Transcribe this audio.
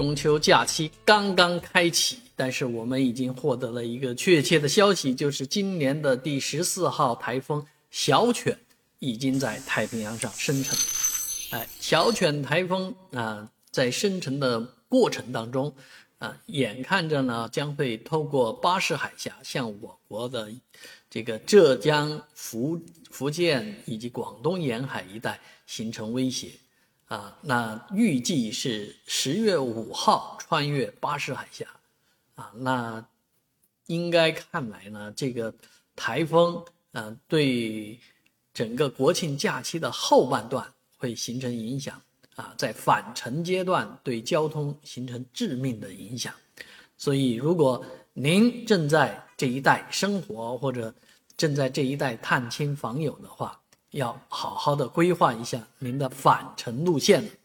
中秋假期刚刚开启，但是我们已经获得了一个确切的消息，就是今年的第十四号台风小犬已经在太平洋上生成。哎，小犬台风啊，在生成的过程当中，啊，眼看着呢将会透过巴士海峡向我国的这个浙江、福福建以及广东沿海一带形成威胁。啊，那预计是十月五号穿越巴士海峡，啊，那应该看来呢，这个台风，啊，对整个国庆假期的后半段会形成影响，啊，在返程阶段对交通形成致命的影响，所以如果您正在这一带生活或者正在这一带探亲访友的话，要好好的规划一下您的返程路线。